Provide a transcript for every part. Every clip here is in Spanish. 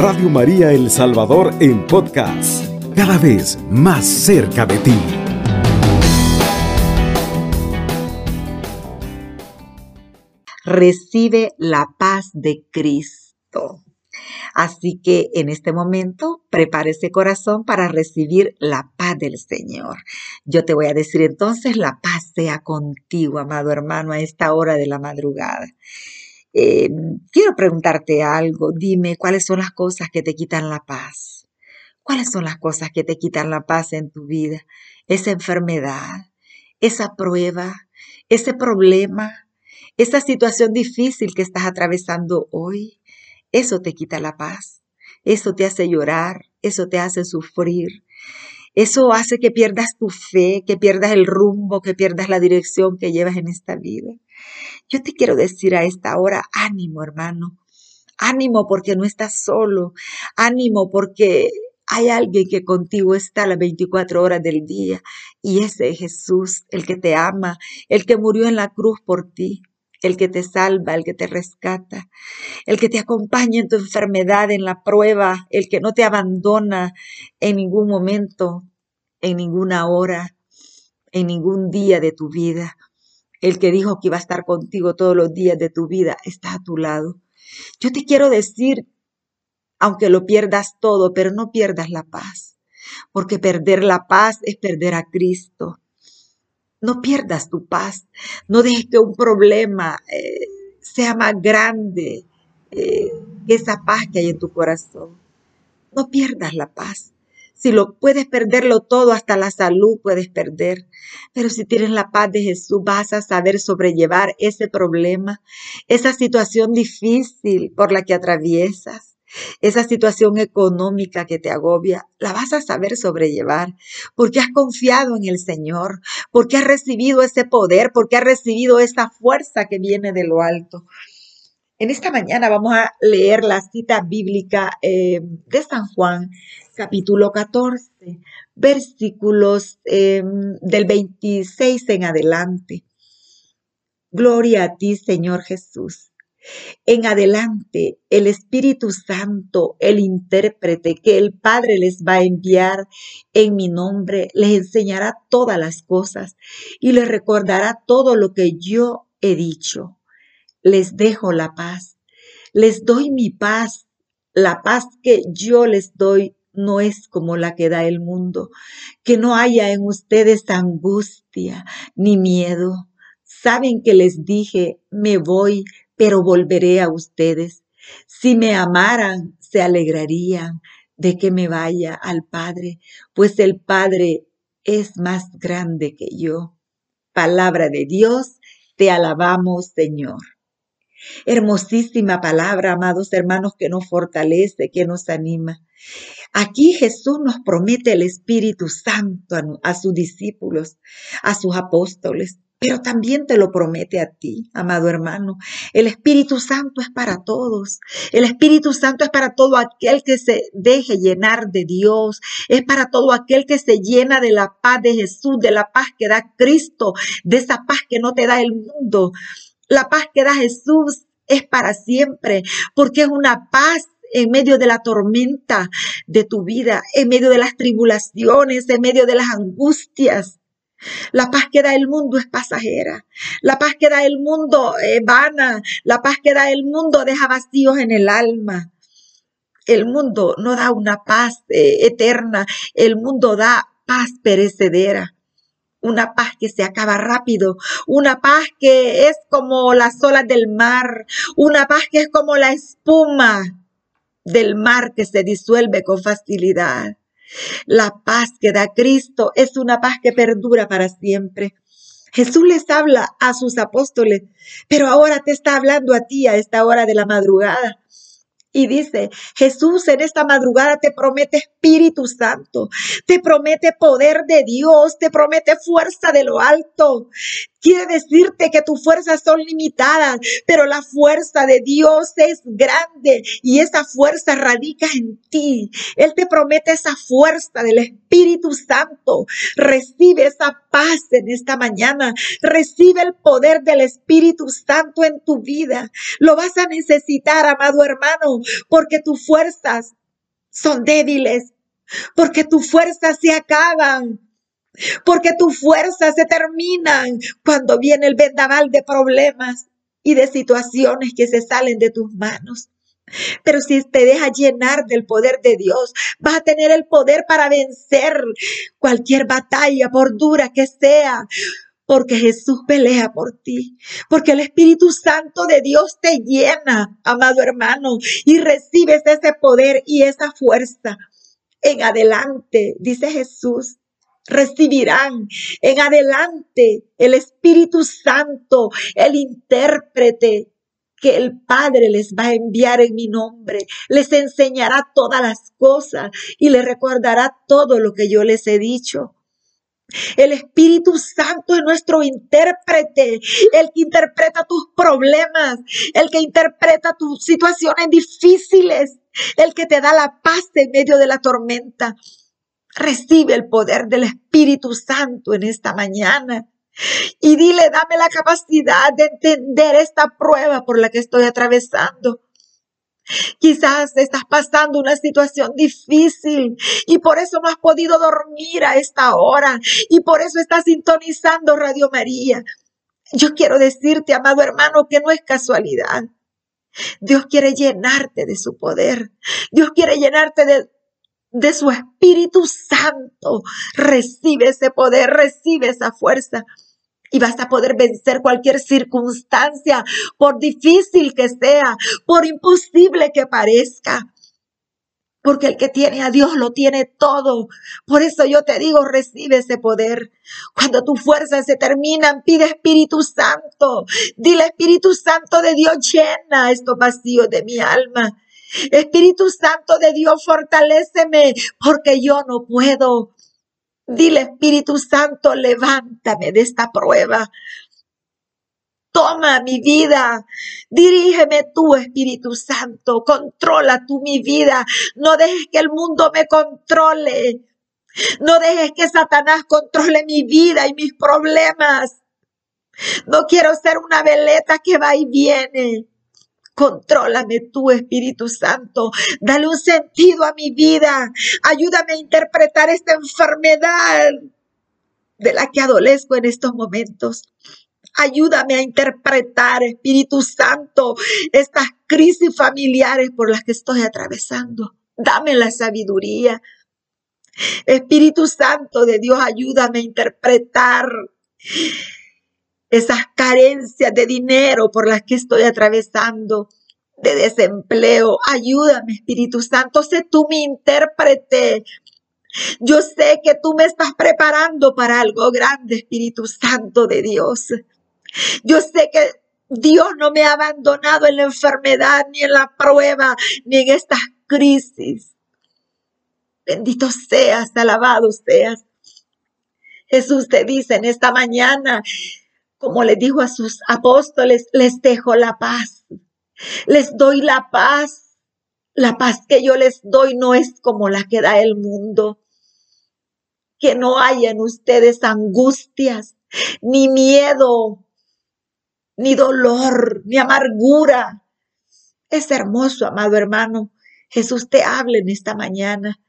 Radio María El Salvador en podcast, cada vez más cerca de ti. Recibe la paz de Cristo. Así que en este momento prepare ese corazón para recibir la paz del Señor. Yo te voy a decir entonces, la paz sea contigo, amado hermano, a esta hora de la madrugada. Eh, quiero preguntarte algo. Dime cuáles son las cosas que te quitan la paz. ¿Cuáles son las cosas que te quitan la paz en tu vida? Esa enfermedad, esa prueba, ese problema, esa situación difícil que estás atravesando hoy. Eso te quita la paz. Eso te hace llorar. Eso te hace sufrir. Eso hace que pierdas tu fe, que pierdas el rumbo, que pierdas la dirección que llevas en esta vida. Yo te quiero decir a esta hora, ánimo hermano, ánimo porque no estás solo, ánimo porque hay alguien que contigo está las 24 horas del día y ese es Jesús, el que te ama, el que murió en la cruz por ti, el que te salva, el que te rescata, el que te acompaña en tu enfermedad, en la prueba, el que no te abandona en ningún momento, en ninguna hora, en ningún día de tu vida. El que dijo que iba a estar contigo todos los días de tu vida está a tu lado. Yo te quiero decir, aunque lo pierdas todo, pero no pierdas la paz, porque perder la paz es perder a Cristo. No pierdas tu paz, no dejes que un problema eh, sea más grande eh, que esa paz que hay en tu corazón. No pierdas la paz. Si lo puedes perderlo todo, hasta la salud puedes perder. Pero si tienes la paz de Jesús, vas a saber sobrellevar ese problema, esa situación difícil por la que atraviesas, esa situación económica que te agobia, la vas a saber sobrellevar porque has confiado en el Señor, porque has recibido ese poder, porque has recibido esa fuerza que viene de lo alto. En esta mañana vamos a leer la cita bíblica eh, de San Juan, capítulo 14, versículos eh, del 26 en adelante. Gloria a ti, Señor Jesús. En adelante, el Espíritu Santo, el intérprete que el Padre les va a enviar en mi nombre, les enseñará todas las cosas y les recordará todo lo que yo he dicho les dejo la paz, les doy mi paz. La paz que yo les doy no es como la que da el mundo, que no haya en ustedes angustia ni miedo. Saben que les dije, me voy, pero volveré a ustedes. Si me amaran, se alegrarían de que me vaya al Padre, pues el Padre es más grande que yo. Palabra de Dios, te alabamos, Señor. Hermosísima palabra, amados hermanos, que nos fortalece, que nos anima. Aquí Jesús nos promete el Espíritu Santo a, sus discípulos, a sus apóstoles, pero también te lo promete a ti, amado hermano. El Espíritu Santo es para todos. El Espíritu Santo es para todo aquel que se deje llenar de Dios. Es para todo aquel que se llena de la paz de Jesús, de la paz que da Cristo, de esa paz que no te da el mundo. La paz que da Jesús es para siempre, porque es una paz en medio de la tormenta de tu vida, en medio de las tribulaciones, en medio de las angustias. La paz que da el mundo es pasajera. La paz que da el mundo es vana. La paz que da el mundo deja vacíos en el alma. El mundo no da una paz eh, eterna. El mundo da paz perecedera una paz que se acaba rápido, una paz que es como las olas del mar, una paz que es como la espuma del mar que se disuelve con facilidad. La paz que da Cristo es una paz que perdura para siempre. Jesús les habla a sus apóstoles, pero ahora te está hablando a ti a esta hora de la madrugada. Y dice, Jesús en esta madrugada te promete Espíritu Santo, te promete poder de Dios, te promete fuerza de lo alto, Quiere decirte que tus fuerzas son limitadas, pero la fuerza de Dios es grande y esa fuerza radica en ti. Él te promete esa fuerza del Espíritu Santo. Recibe esa paz en esta mañana. Recibe el poder del Espíritu Santo en tu vida. Lo vas a necesitar, amado hermano, porque tus fuerzas son débiles, porque tus fuerzas se acaban porque tus fuerzas se terminan cuando viene el vendaval de problemas y de situaciones que se salen de tus manos. Pero si te dejas llenar del poder de Dios, vas a tener el poder para vencer cualquier batalla, por dura que sea, porque Jesús pelea por ti, porque el Espíritu Santo de Dios te llena, amado hermano, y recibes ese poder y esa fuerza. En adelante, dice Jesús, recibirán en adelante el Espíritu Santo, el intérprete que el Padre les va a enviar en mi nombre. Les enseñará todas las cosas y les recordará todo lo que yo les he dicho. El Espíritu Santo es nuestro intérprete, el que interpreta tus problemas, el que interpreta tus situaciones difíciles, el que te da la paz en medio de la tormenta. Recibe el poder del Espíritu Santo en esta mañana. Y dile, dame la capacidad de entender esta prueba por la que estoy atravesando. Quizás estás pasando una situación difícil y por eso no has podido dormir a esta hora y por eso estás sintonizando Radio María. Yo quiero decirte, amado hermano, que no es casualidad. Dios quiere llenarte de su poder. Dios quiere llenarte de de su Espíritu Santo. Recibe ese poder, recibe esa fuerza. Y vas a poder vencer cualquier circunstancia, por difícil que sea, por imposible que parezca. Porque el que tiene a Dios lo tiene todo. Por eso yo te digo, recibe ese poder. Cuando tus fuerzas se terminan, pide Espíritu Santo. Dile Espíritu Santo de Dios, llena estos vacíos de mi alma. Espíritu Santo de Dios, fortaléceme porque yo no puedo. Dile, Espíritu Santo, levántame de esta prueba. Toma mi vida, dirígeme tú, Espíritu Santo, controla tú mi vida. No dejes que el mundo me controle. No dejes que Satanás controle mi vida y mis problemas. No quiero ser una veleta que va y viene. Contrólame tú, Espíritu Santo. Dale un sentido a mi vida. Ayúdame a interpretar esta enfermedad de la que adolezco en estos momentos. Ayúdame a interpretar, Espíritu Santo, estas crisis familiares por las que estoy atravesando. Dame la sabiduría. Espíritu Santo de Dios, ayúdame a interpretar esas carencias de dinero por las que estoy atravesando, de desempleo. Ayúdame, Espíritu Santo, sé tú mi intérprete. Yo sé que tú me estás preparando para algo grande, Espíritu Santo de Dios. Yo sé que Dios no me ha abandonado en la enfermedad, ni en la prueba, ni en estas crisis. Bendito seas, alabado seas. Jesús te dice en esta mañana como le dijo a sus apóstoles, les dejo la paz. Les doy la paz. La paz que yo les doy no es como la que da el mundo. Que no haya en ustedes angustias, ni miedo, ni dolor, ni amargura. Es hermoso, amado hermano. Jesús te habla en esta mañana.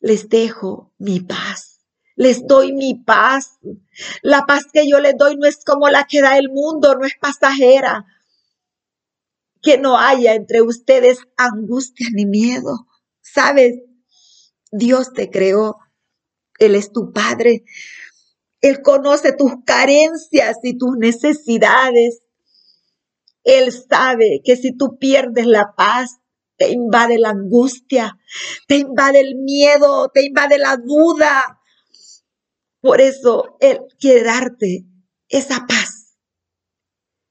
Les dejo mi paz les doy mi paz. La paz que yo les doy no es como la que da el mundo, no es pasajera. Que no haya entre ustedes angustia ni miedo. ¿Sabes? Dios te creó. Él es tu Padre. Él conoce tus carencias y tus necesidades. Él sabe que si tú pierdes la paz, te invade la angustia, te invade el miedo, te invade la duda, por eso Él quiere darte esa paz,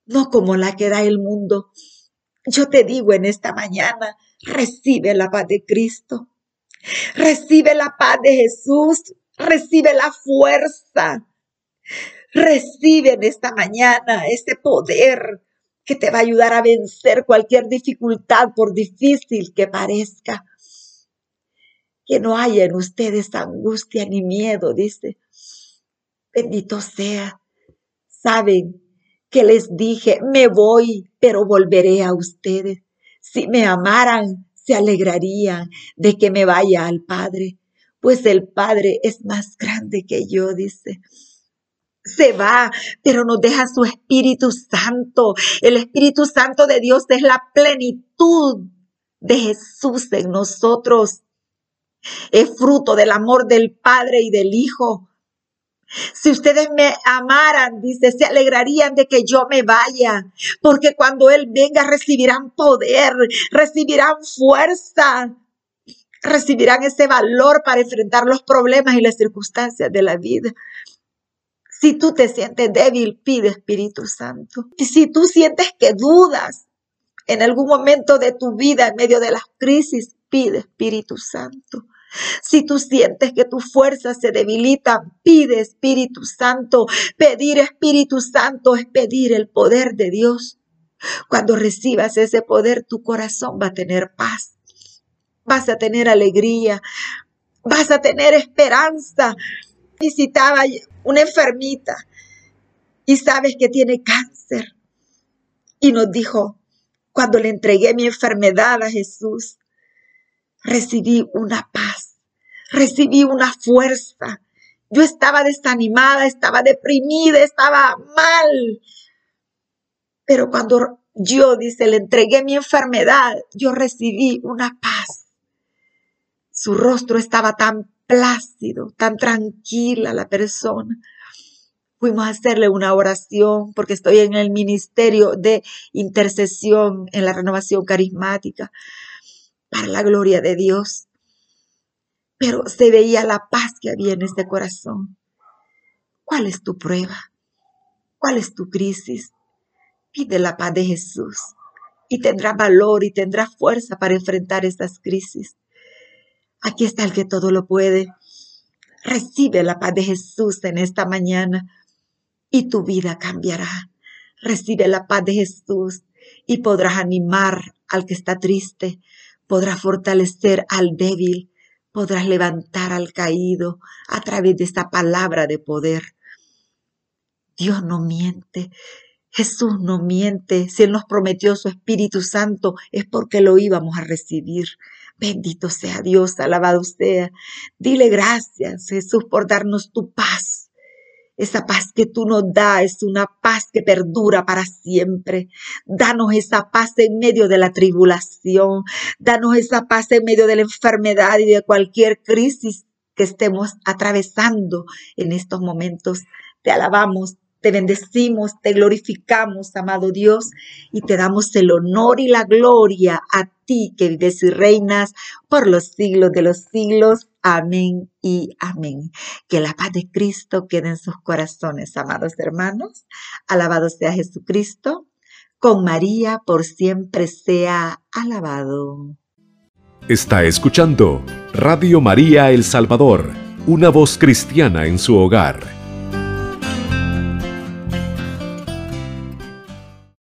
no como la que da el mundo. Yo te digo en esta mañana, recibe la paz de Cristo, recibe la paz de Jesús, recibe la fuerza, Recibe en esta mañana ese poder que te va a ayudar a vencer cualquier dificultad, por difícil que parezca. Que no haya en ustedes angustia ni miedo, dice. Bendito sea. Saben que les dije, me voy, pero volveré a ustedes. Si me amaran, se alegrarían de que me vaya al Padre, pues el Padre es más grande que yo, dice se va, pero nos deja su Espíritu Santo. El Espíritu Santo de Dios es la plenitud de Jesús en nosotros. Es fruto del amor del Padre y del Hijo. Si ustedes me amaran, dice, se alegrarían de que yo me vaya, porque cuando Él venga recibirán poder, recibirán fuerza, recibirán ese valor para enfrentar los problemas y las circunstancias de la vida. Si tú te sientes débil, pide Espíritu Santo. Y si tú sientes que dudas en algún momento de tu vida en medio de las crisis, pide Espíritu Santo. Si tú sientes que tu fuerza se debilita, pide Espíritu Santo. Pedir Espíritu Santo es pedir el poder de Dios. Cuando recibas ese poder, tu corazón va a tener paz. Vas a tener alegría. Vas a tener esperanza. Visitaba una enfermita y sabes que tiene cáncer. Y nos dijo, cuando le entregué mi enfermedad a Jesús, recibí una paz, recibí una fuerza. Yo estaba desanimada, estaba deprimida, estaba mal. Pero cuando yo, dice, le entregué mi enfermedad, yo recibí una paz. Su rostro estaba tan plácido, tan tranquila la persona. Fuimos a hacerle una oración porque estoy en el ministerio de intercesión en la renovación carismática la gloria de Dios. Pero se veía la paz que había en este corazón. ¿Cuál es tu prueba? ¿Cuál es tu crisis? Pide la paz de Jesús y tendrá valor y tendrá fuerza para enfrentar estas crisis. Aquí está el que todo lo puede. Recibe la paz de Jesús en esta mañana y tu vida cambiará. Recibe la paz de Jesús y podrás animar al que está triste, podrás fortalecer al débil, podrás levantar al caído a través de esta palabra de poder. Dios no miente. Jesús no miente. Si Él nos prometió su Espíritu Santo es porque lo íbamos a recibir. Bendito sea Dios, alabado sea. Dile gracias, Jesús, por darnos tu paz. Esa paz que tú nos das es una paz que perdura para siempre. Danos esa paz en medio de la tribulación. Danos esa paz en medio de la enfermedad y de cualquier crisis que estemos atravesando en estos momentos. Te alabamos, te bendecimos, te glorificamos, amado Dios, y te damos el honor y la gloria a ti que vives y reinas por los siglos de los siglos. Amén y amén. Que la paz de Cristo quede en sus corazones, amados hermanos. Alabado sea Jesucristo. Con María por siempre sea alabado. Está escuchando Radio María El Salvador, una voz cristiana en su hogar